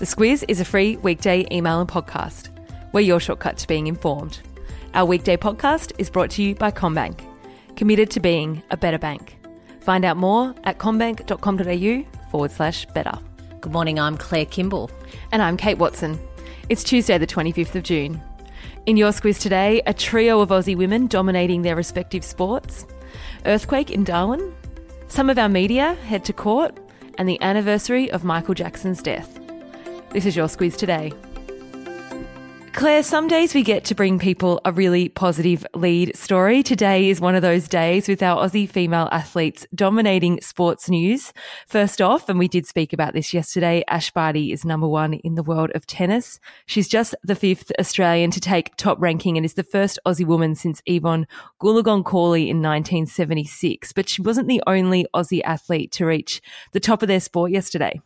The Squiz is a free weekday email and podcast. We're your shortcut to being informed. Our weekday podcast is brought to you by CommBank, committed to being a better bank. Find out more at commbank.com.au forward slash better. Good morning, I'm Claire Kimball. And I'm Kate Walton. It's Tuesday, the 25th of June. In your squiz today, a trio of Aussie women dominating their respective sports, earthquake in Darwin, some of our media head to court, and the anniversary of Michael Jackson's death. This is your squiz today. Claire, some days we get to bring people a really positive lead story. Today is one of those days with our Aussie female athletes dominating sports news. First off, and we did speak about this yesterday, Ash Barty is number one in the world of tennis. She's just the fifth Australian to take top ranking and is the first Aussie woman since Evonne Goolagong-Cawley in 1976. But she wasn't the only Aussie athlete to reach the top of their sport yesterday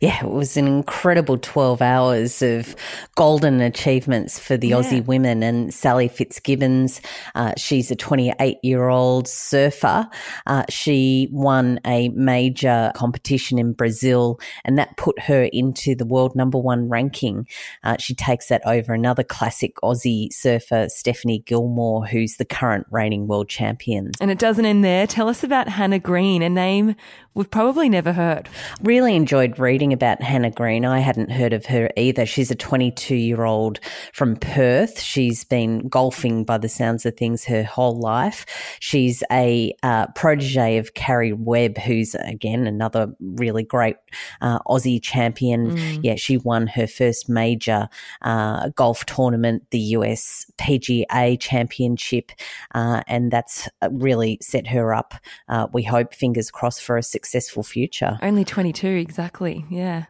yeah, it was an incredible 12 hours of golden achievements for the yeah. Aussie women. And Sally Fitzgibbons, uh, she's a 28 year old surfer. Uh, she won a major competition in Brazil, and that put her into the world number one ranking. Uh, she takes that over another classic Aussie surfer, Stephanie Gilmore, who's the current reigning world champion. And it doesn't end there. Tell us about Hannah Green, a name we've probably never heard. Really enjoyed reading about Hannah Green. I hadn't heard of her either. She's a 22 year old from Perth. She's been golfing by the sounds of things her whole life. She's a uh, protege of Karrie Webb, who's again another really great uh, Aussie champion. Mm. Yeah, she won her first major uh, golf tournament, the US PGA Championship, uh, and that's really set her up. Uh, we hope, fingers crossed, for a successful future. Only 22, exactly. Yeah.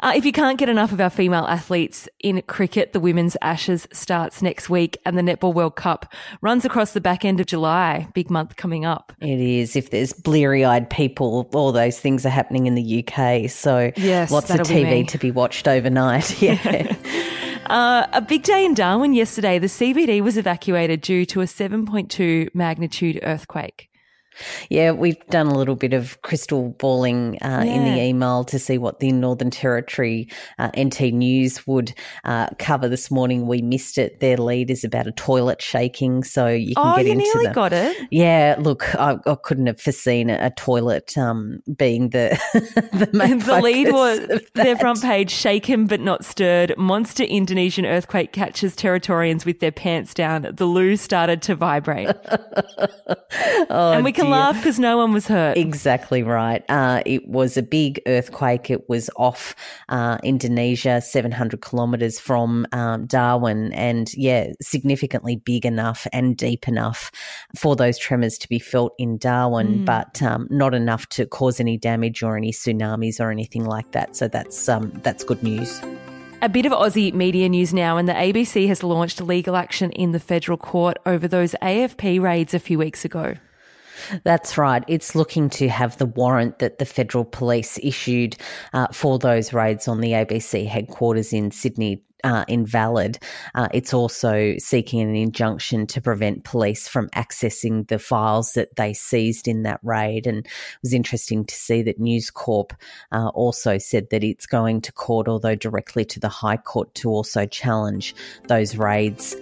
Uh, if you can't get enough of our female athletes in cricket, the Women's Ashes starts next week and the Netball World Cup runs across the back end of July. Big month coming up. It is. If there's bleary eyed people, all those things are happening in the UK. So yes, lots of TV to be watched overnight. Yeah. Uh, a big day in Darwin yesterday. The CBD was evacuated due to a 7.2 magnitude earthquake. Yeah, we've done a little bit of crystal balling uh, yeah. in the email to see what the Northern Territory uh, NT News would uh, cover this morning. We missed it. Their lead is about a toilet shaking, so you can oh, get you into nearly got it. Yeah, look, I, I couldn't have foreseen a, a toilet um, being the the main The lead was their front page: shaken but not stirred. Monster Indonesian earthquake catches Territorians with their pants down. The loo started to vibrate, oh, and we can laugh because no one was hurt. Exactly right. Uh, it was a big earthquake. It was off uh, Indonesia, 700 kilometres from um, Darwin, and yeah, significantly big enough and deep enough for those tremors to be felt in Darwin, mm. but um, not enough to cause any damage or any tsunamis or anything like that. So that's um, that's good news. A bit of Aussie media news now, and the ABC has launched legal action in the federal court over those AFP raids a few weeks ago. That's right. It's looking to have the warrant that the federal police issued uh, for those raids on the ABC headquarters in Sydney uh, invalid. Uh, it's also seeking an injunction to prevent police from accessing the files that they seized in that raid. And it was interesting to see that News Corp uh, also said that it's going to court, although directly to the High Court, to also challenge those raids.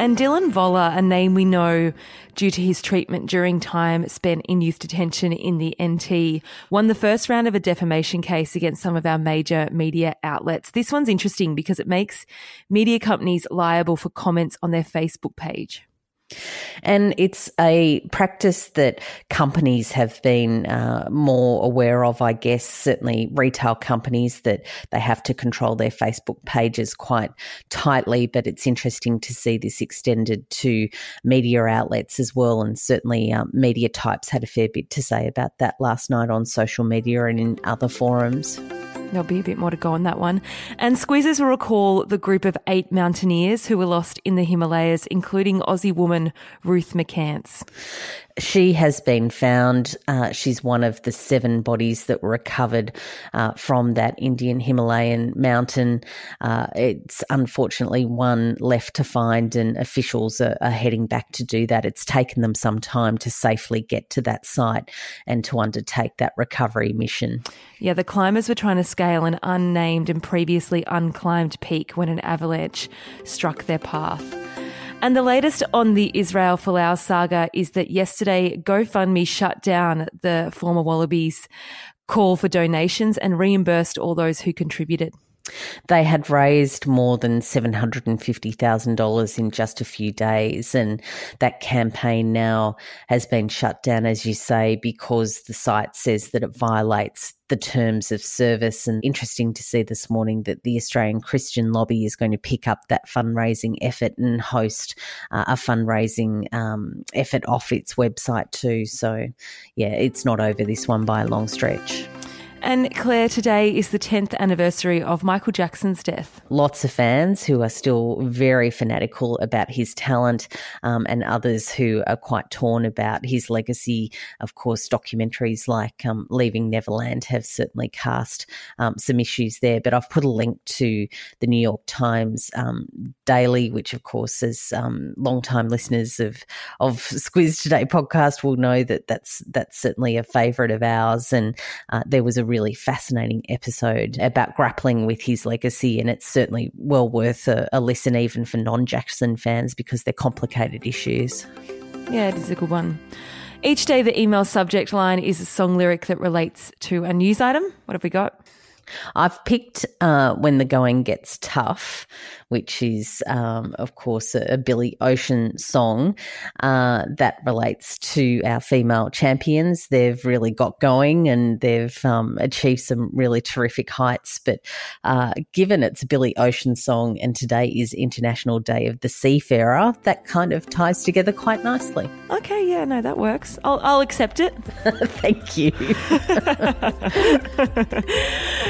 And Dylan Voller, a name we know due to his treatment during time spent in youth detention in the NT, won the first round of a defamation case against some of our major media outlets. This one's interesting because it makes media companies liable for comments on their Facebook page. And it's a practice that companies have been uh, more aware of, I guess, certainly retail companies that they have to control their Facebook pages quite tightly. But it's interesting to see this extended to media outlets as well. And certainly um, media types had a fair bit to say about that last night on social media and in other forums. There'll be a bit more to go on that one. And Squizzers will recall the group of eight mountaineers who were lost in the Himalayas, including Aussie woman Ruth McCance. She has been found. Uh, she's one of the seven bodies that were recovered uh, from that Indian Himalayan mountain. Uh, it's unfortunately one left to find, and officials are, are heading back to do that. It's taken them some time to safely get to that site and to undertake that recovery mission. Yeah, the climbers were trying to scale an unnamed and previously unclimbed peak when an avalanche struck their path. And the latest on the Israel Folau saga is that yesterday GoFundMe shut down the former Wallabies call for donations and reimbursed all those who contributed. They had raised more than $750,000 in just a few days. And that campaign now has been shut down, as you say, because the site says that it violates the terms of service. And interesting to see this morning that the Australian Christian Lobby is going to pick up that fundraising effort and host uh, a fundraising um, effort off its website too. So, yeah, it's not over this one by a long stretch. And Claire, today is the 10th anniversary of Michael Jackson's death. Lots of fans who are still very fanatical about his talent, um, and others who are quite torn about his legacy. Of course, documentaries like um, Leaving Neverland have certainly cast um, some issues there. But I've put a link to the New York Times um, Daily, which, of course, as um, long-time listeners of of Squiz Today podcast will know that that's that's certainly a favourite of ours. And uh, there was a really fascinating episode about grappling with his legacy. And it's certainly well worth a, a listen, even for non Jackson fans, because they're complicated issues. Yeah, it is a good one. Each day, the email subject line is a song lyric that relates to a news item. What have we got? I've picked uh, When the Going Gets Tough, which is, um, of course, a, a, Billy Ocean song uh, that relates to our female champions. They've really got going and they've um, achieved some really terrific heights. But uh, given it's a Billy Ocean song and today is International Day of the Seafarer, that kind of ties together quite nicely. Okay, yeah, no, that works. I'll, I'll accept it. Thank you.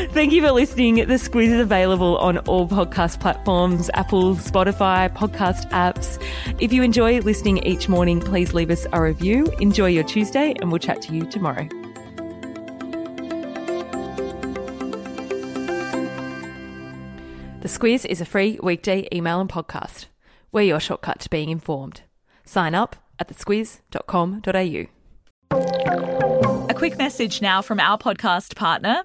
Thank you for listening. The Squiz is available on all podcast platforms Apple, Spotify, podcast apps. If you enjoy listening each morning, please leave us a review. Enjoy your Tuesday, and we'll chat to you tomorrow. The Squiz is a free weekday email and podcast. We're your shortcut to being informed. Sign up at thesquiz.com.au. A quick message now from our podcast partner,